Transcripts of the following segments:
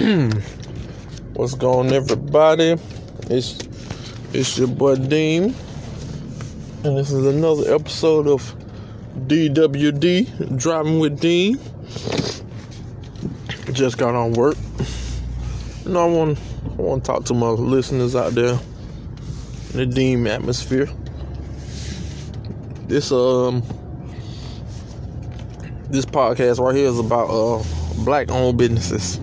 What's going on, everybody? It's it's your boy Dean, and this is another episode of DWD Driving with Dean. Just got on work. You know, I want I want to talk to my listeners out there in the Dean atmosphere. This um this podcast right here is about uh black owned businesses.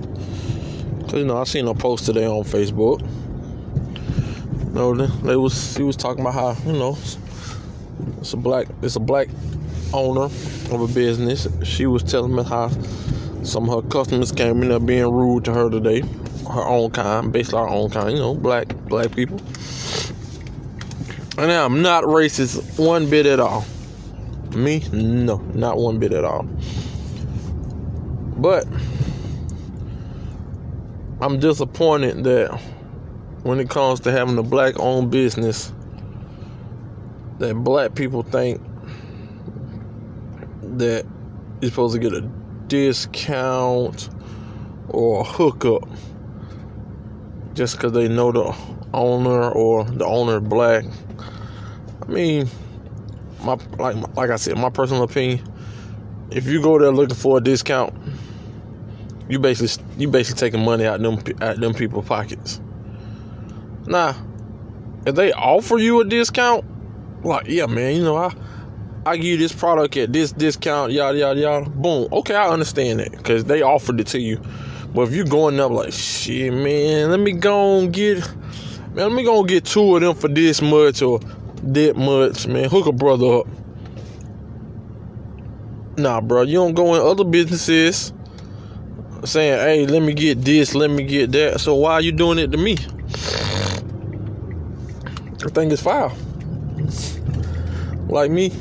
Cause you know I seen a post today on Facebook. You know, they was he was talking about how you know it's a black it's a black owner of a business. She was telling me how some of her customers came in there being rude to her today. Her own kind, basically our own kind, you know, black black people. And I'm not racist one bit at all. Me? No, not one bit at all. But I'm disappointed that when it comes to having a black owned business, that black people think that you're supposed to get a discount or a hookup just because they know the owner or the owner black. I mean, my like like I said, my personal opinion. If you go there looking for a discount, you basically you basically taking money out them out them people's pockets. Now, if they offer you a discount, like yeah, man, you know I I give you this product at this discount, yada yada yada. Boom. Okay, I understand that because they offered it to you. But if you going up like shit, man, let me go and get, man, let me go and get two of them for this much or that much, man. Hook a brother up. Nah, bro, you don't go in other businesses saying, "Hey, let me get this, let me get that." So why are you doing it to me? I think it's foul. Like me,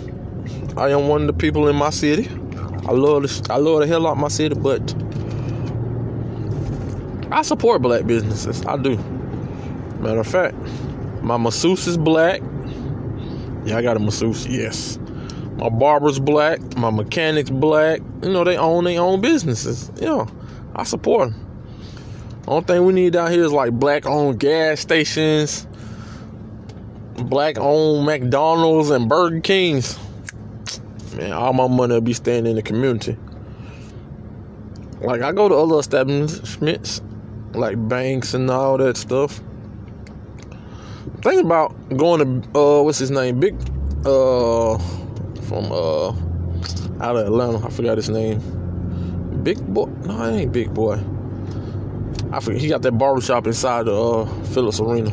I am one of the people in my city. I love the, I love the hell out of my city, but I support black businesses. I do. Matter of fact, my masseuse is black. Yeah, I got a masseuse. Yes. My barber's black. My mechanic's black. You know, they own their own businesses. Yeah, I support them. Only thing we need down here is like black owned gas stations, black owned McDonald's and Burger Kings. Man, all my money will be staying in the community. Like I go to other establishments, like banks and all that stuff. Think about going to uh, what's his name, Big, uh, from uh, out of Atlanta. I forgot his name. Big Boi? No, it ain't Big Boi. I forget. He got that barbershop inside the uh, Phillips Arena.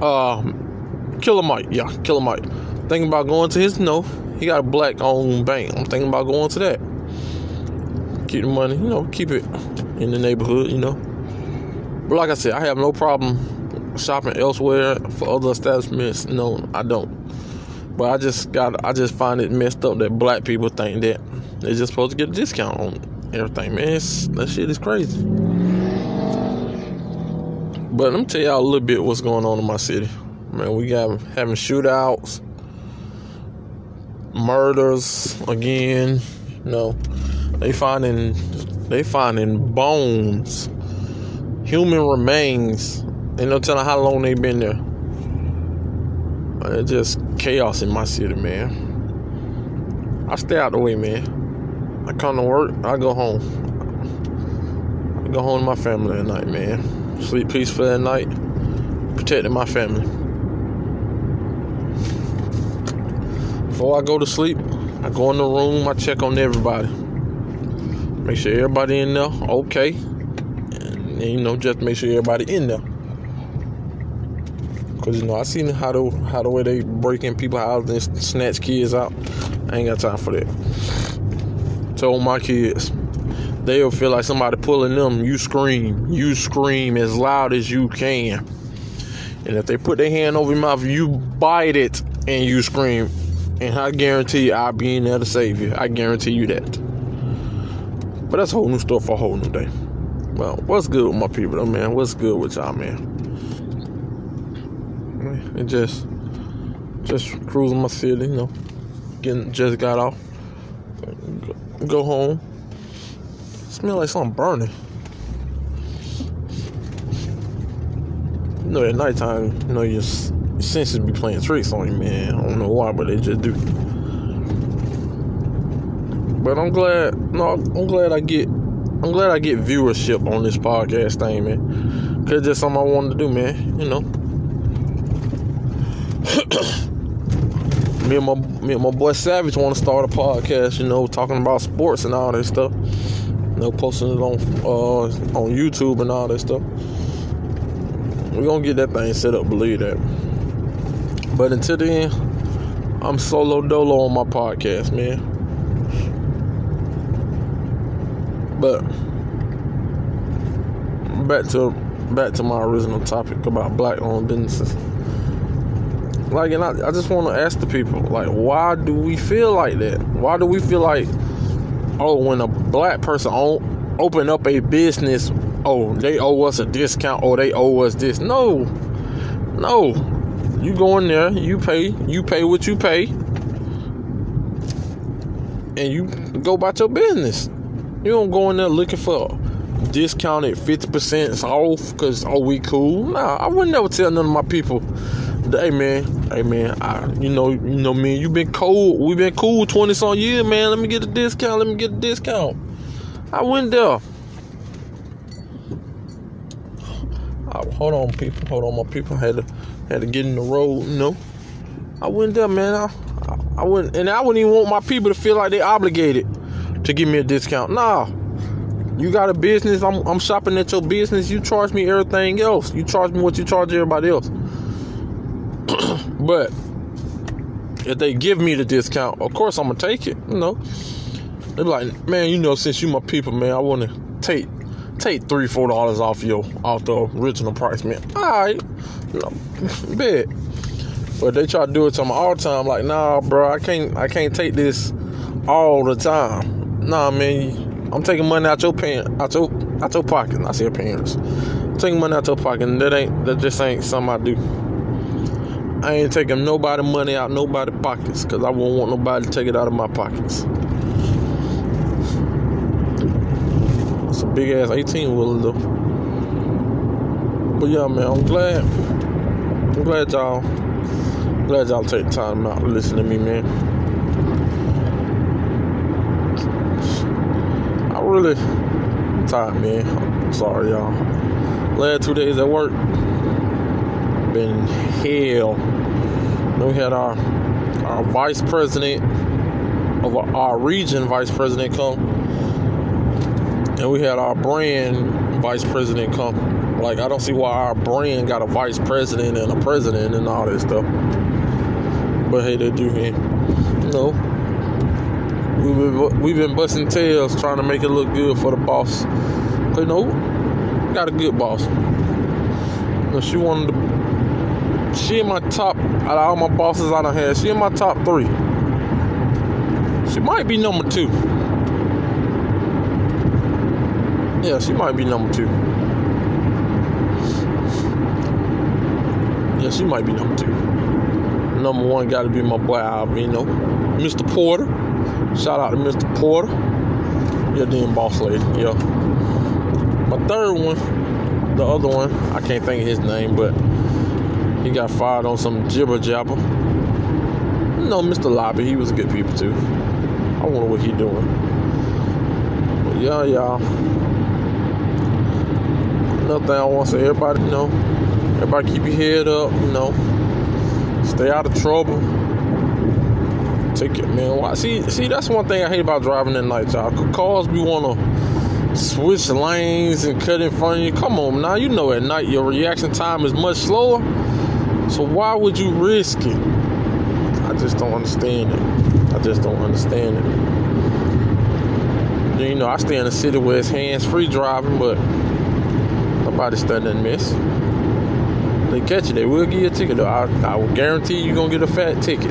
Uh, Killer Mike. Yeah, Killer Mike. Thinking about going to his no. He got a black owned bank. I'm thinking about going to that. Keep the money, you know, keep it in the neighborhood, you know. But like I said, I have no problem shopping elsewhere for other establishments. No, I don't. But I just got I just find it messed up that black people think that they're just supposed to get a discount on everything, man. It's, that shit is crazy. But let me tell y'all a little bit what's going on in my city. Man, we got having shootouts, murders again. You know, they finding they finding bones, human remains. Ain't no telling how long they been there. It's just chaos in my city, man. I stay out the way, man. I come to work, I go home. I go home to my family at night, man. Sleep peaceful at night, protecting my family. Before I go to sleep, I go in the room, I check on everybody. Make sure everybody in there okay. And, you know, just make sure everybody in there. Cause you know I seen how the how the way they break in people houses and snatch kids out. I ain't got time for that. Told my kids, they'll feel like somebody pulling them. You scream, you scream as loud as you can. And if they put their hand over your mouth, you bite it and you scream. And I guarantee you, I'll be in there to save you. I guarantee you that. But that's a whole new stuff for a whole new day. Well, what's good with my people, though, man? What's good with y'all, man? It just, just cruising my city, you know, getting just got off. Go home. Smell like something burning. You know, at nighttime, you know, your senses be playing tricks on you, man. I don't know why, but they just do. But I'm glad. No, I'm glad I get. I'm glad I get viewership on this podcast thing, man. Cause that's something I wanted to do, man. You know. Me and my me and my boy Savage want to start a podcast. You know, talking about sports and all that stuff. You know, posting it on uh, on YouTube and all that stuff. We're gonna get that thing set up, believe that. But until then, I'm solo dolo on my podcast, man. But back to back to my original topic about black owned businesses. Like, and I, I just want to ask the people, like, why do we feel like that? Why do we feel like, oh, when a black person open up a business, oh, they owe us a discount or they owe us this? No, no. You go in there, you pay, you pay what you pay, and you go about your business. You don't go in there looking for discounted 50% off because, oh, we cool. Nah, I would never tell none of my people, hey, man, hey, man, I, you know, you know, man, you been cool. we been cool 20 some years, man. Let me get a discount. Let me get a discount. I went there. Oh, hold on, people. Hold on, my people. Had to had to get in the road, you know. I went there, man. I, I, I wouldn't, and I wouldn't even want my people to feel like they obligated to give me a discount. Nah. You got a business, I'm, I'm shopping at your business, you charge me everything else. You charge me what you charge everybody else. But if they give me the discount, of course I'm gonna take it, you know. They be like, man, you know, since you my people, man, I wanna take take three, four dollars off your off the original price, man. Alright. No, bet. But they try to do it to me all the time, like, nah, bro, I can't I can't take this all the time. Nah, man, I'm taking money out your pants, out your out your pocket. I say parents. I'm taking money out your pocket. And that ain't that just ain't something I do. I ain't taking nobody money out nobody pockets because I won't want nobody to take it out of my pockets. It's a big ass 18 wheeler though. But yeah, man, I'm glad. I'm glad y'all. glad y'all take time out to listen to me, man. I really tired, man. I'm sorry, y'all. Last two days at work been hell. We had our our vice president of our region vice president come, and we had our brand vice president come. Like I don't see why our brand got a vice president and a president and all that stuff. But hey, they do here. No, We've been, we've been busting tails trying to make it look good for the boss. You know, got a good boss. You know, she wanted to. She in my top out of all my bosses I done had. She in my top three. She might be number two. Yeah, she might be number two. Yeah, she might be number two. Number one got to be my boy Alvino, Mr. Porter. Shout out to Mr. Porter. Your damn boss lady. Yeah. My third one, the other one, I can't think of his name, but he got fired on some jibber jabber. No, Mr. Lobby, he was a good people too. I wonder what he doing. But yeah, y'all. Nothing I want to say, everybody, you know, everybody keep your head up, you know, stay out of trouble ticket, man. Why? See, see, that's one thing I hate about driving at night, y'all. Cars be wanna switch lanes and cut in front of you. Come on, now you know at night your reaction time is much slower. So why would you risk it? I just don't understand it. I just don't understand it. You know, I stay in a city where it's hands-free driving, but nobody studying miss. They catch you, they will give you a ticket. I, I will guarantee you're gonna get a fat ticket.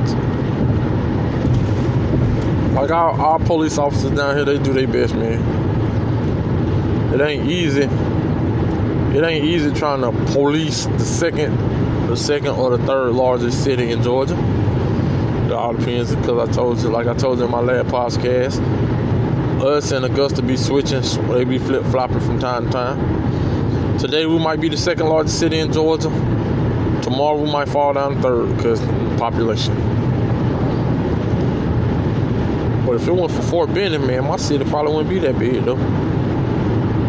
Like our, our police officers down here, they do their best, man. It ain't easy. It ain't easy trying to police the second, the second or the third largest city in Georgia. It all depends because I told you, like I told you in my last podcast, us and Augusta be switching, they be flip flopping from time to time. Today we might be the second largest city in Georgia. Tomorrow we might fall down third because population. But if it went for Fort Benning, man, my city probably wouldn't be that big though.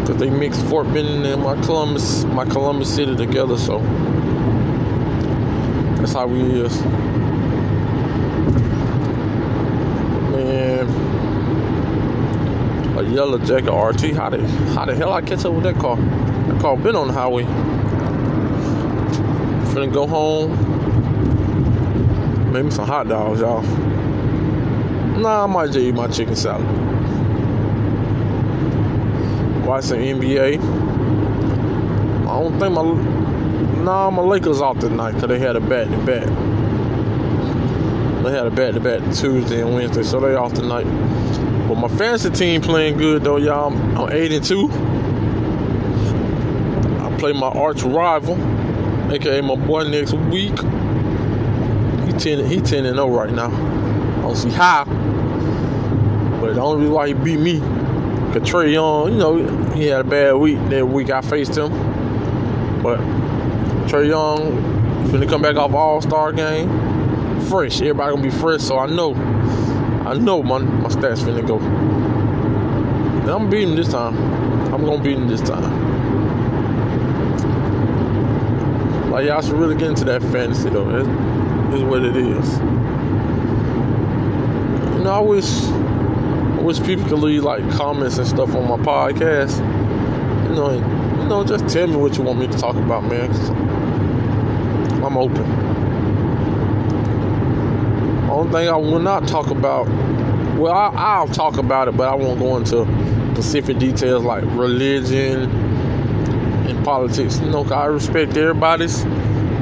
Cause they mixed Fort Benning and my Columbus, my Columbus city together, so that's how we is. Man, a yellow jacket RT. How the how the hell I catch up with that car? That car been on the highway. Finna go home. Maybe some hot dogs, y'all. Nah, I might just eat my chicken salad. Watch NBA. I don't think my nah my Lakers off tonight because they had a back to back. They had a back to back Tuesday and Wednesday, so they off tonight. But my fantasy team playing good though, y'all. I'm eight and two. I play my arch rival, aka my boy next week. He ten he ten and zero right now. I don't see how, but the only reason why he beat me, Young, you know, he had a bad week. That week I faced him, but Trae Young finna come back off All Star game, fresh. Everybody gonna be fresh, so I know, I know my my stats finna go. And I'm beating this time. I'm gonna beat him this time. Like y'all should really get into that fantasy though. It's, it's what it is. You know, I wish wish people could leave like comments and stuff on my podcast. You know, and, you know, just tell me what you want me to talk about, man. Cause I'm open. Only thing I will not talk about, well, I, I'll talk about it, but I won't go into specific details like religion and politics. You know, I respect everybody's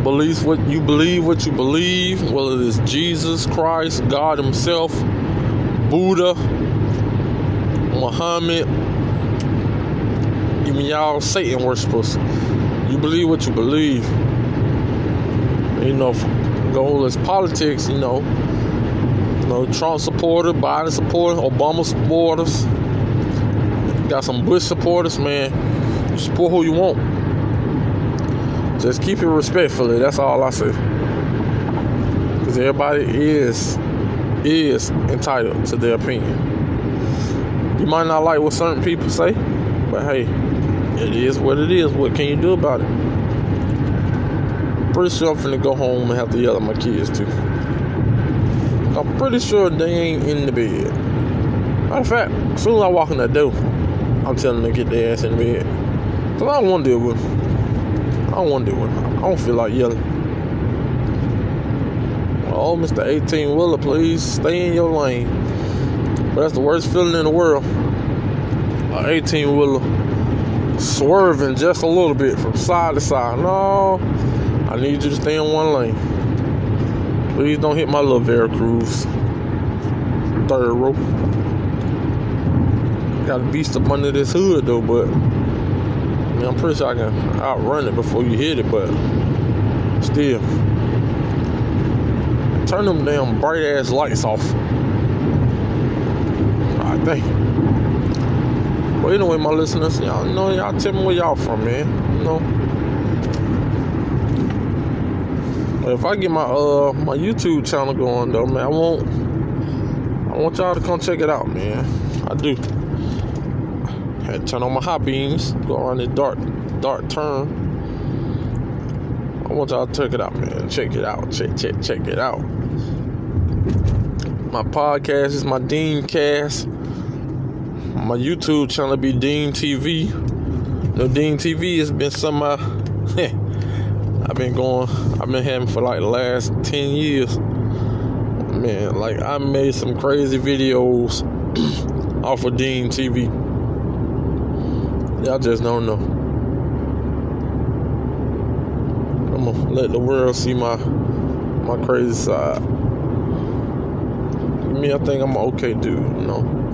beliefs. What you believe, what you believe, whether it's Jesus Christ, God Himself, Buddha, Muhammad, even y'all Satan worshippers. You believe what you believe. You know, goal is politics. You know, you know, Trump supporter, Biden supporter, Obama supporters. Got some Bush supporters, man. You support who you want. Just keep it respectfully. That's all I say. Because everybody is is entitled to their opinion. You might not like what certain people say, but hey, it is what it is. What can you do about it? Pretty sure I'm finna go home and have to yell at my kids too. I'm pretty sure they ain't in the bed. Matter of fact, as soon as I walk in that door, I'm telling them to get their ass in the bed. Cause I don't want to deal with them. I don't want to deal with them. I don't feel like yelling. Oh, Mr. 18 Wheeler, please stay in your lane. But that's the worst feeling in the world. An 18 wheeler swerving just a little bit from side to side. No, I need you to stay in one lane. Please don't hit my little Veracruz. Third row. Got a beast up under this hood though, but I I'm pretty sure I can outrun it before you hit it, but still. Turn them damn bright ass lights off. I think. Well, anyway, my listeners, y'all know y'all tell me where y'all from, man. You know. But if I get my uh my YouTube channel going though, man, I want I want y'all to come check it out, man. I do. To turn on my high beams, go around this dark dark turn. I want y'all to check it out, man. Check it out. Check check check it out. My podcast is my Dean Cast. My YouTube channel be Dean TV. No Dean TV has been some uh, I've been going I've been having for like last 10 years. Man, like I made some crazy videos off of Dean TV. Y'all just don't know. I'm gonna let the world see my my crazy side. Me, I think I'm an okay dude, you know.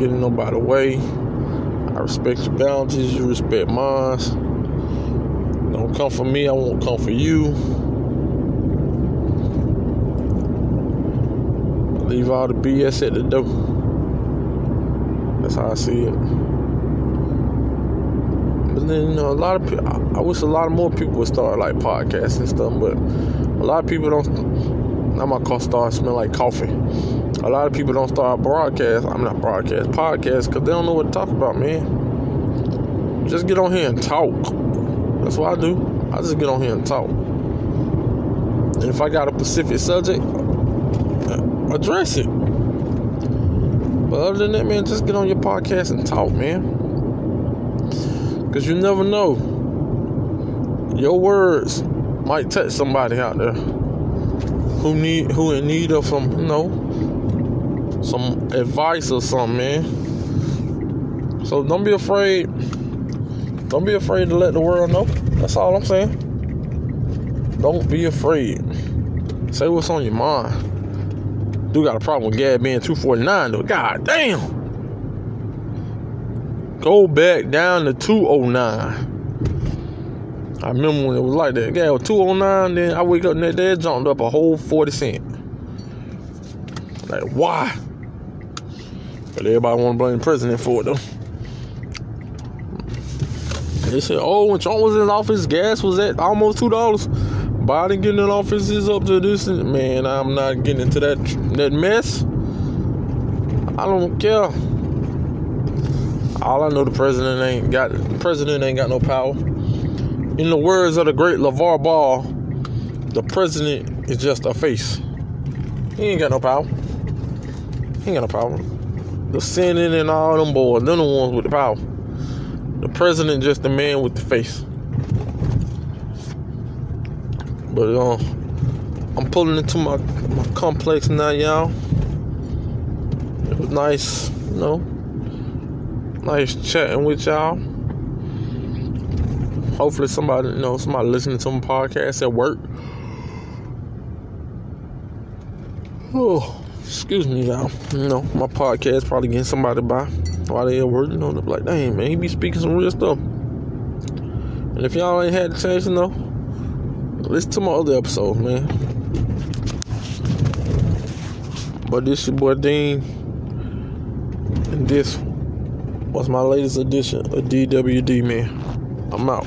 Get in nobody's way. I respect your boundaries, you respect mine. Don't come for me, I won't come for you. Leave all the BS at the door. That's how I see it. But then you know, a lot of people. I wish a lot of more people would start like podcasts and stuff. But a lot of people don't. Now my car starts smell like coffee. A lot of people don't start broadcast. I'm not broadcast podcast because they don't know what to talk about, man. Just get on here and talk. That's what I do. I just get on here and talk. And if I got a specific subject, uh, address it. But other than that, man, just get on your podcast and talk, man. Because you never know. Your words might touch somebody out there who need who in need of some, you know, some advice or something, man. So don't be afraid. Don't be afraid to let the world know. That's all I'm saying. Don't be afraid. Say what's on your mind. Do got a problem with Gab being 249 though. God damn. Go back down to 209. I remember when it was like that. Yeah, was 209, then I wake up and that jumped up a whole 40 cent. Like, why? But everybody want to blame the president for it, though. They said, oh, when Trump was in office, gas was at almost $2. Biden getting in office is up to this. Man, I'm not getting into that, that mess. I don't care. All I know, the president ain't got the president ain't got no power. In the words of the great LeVar Ball, the president is just a face. He ain't got no power. Ain't got no problem. The Senate and all them boys, they're the ones with the power. The president just the man with the face. But uh, I'm pulling into my my complex now, y'all. It was nice, you know Nice chatting with y'all. Hopefully somebody, you know, somebody listening to my podcast at work. Oh, excuse me, y'all. You know, my podcast probably getting somebody by while they at work. You know, they're like, dang, man, he be speaking some real stuff. And if y'all ain't had the chance to know, listen to my other episodes, man. But this your boy Dean, and this was my latest edition of DWD, man. I'm out.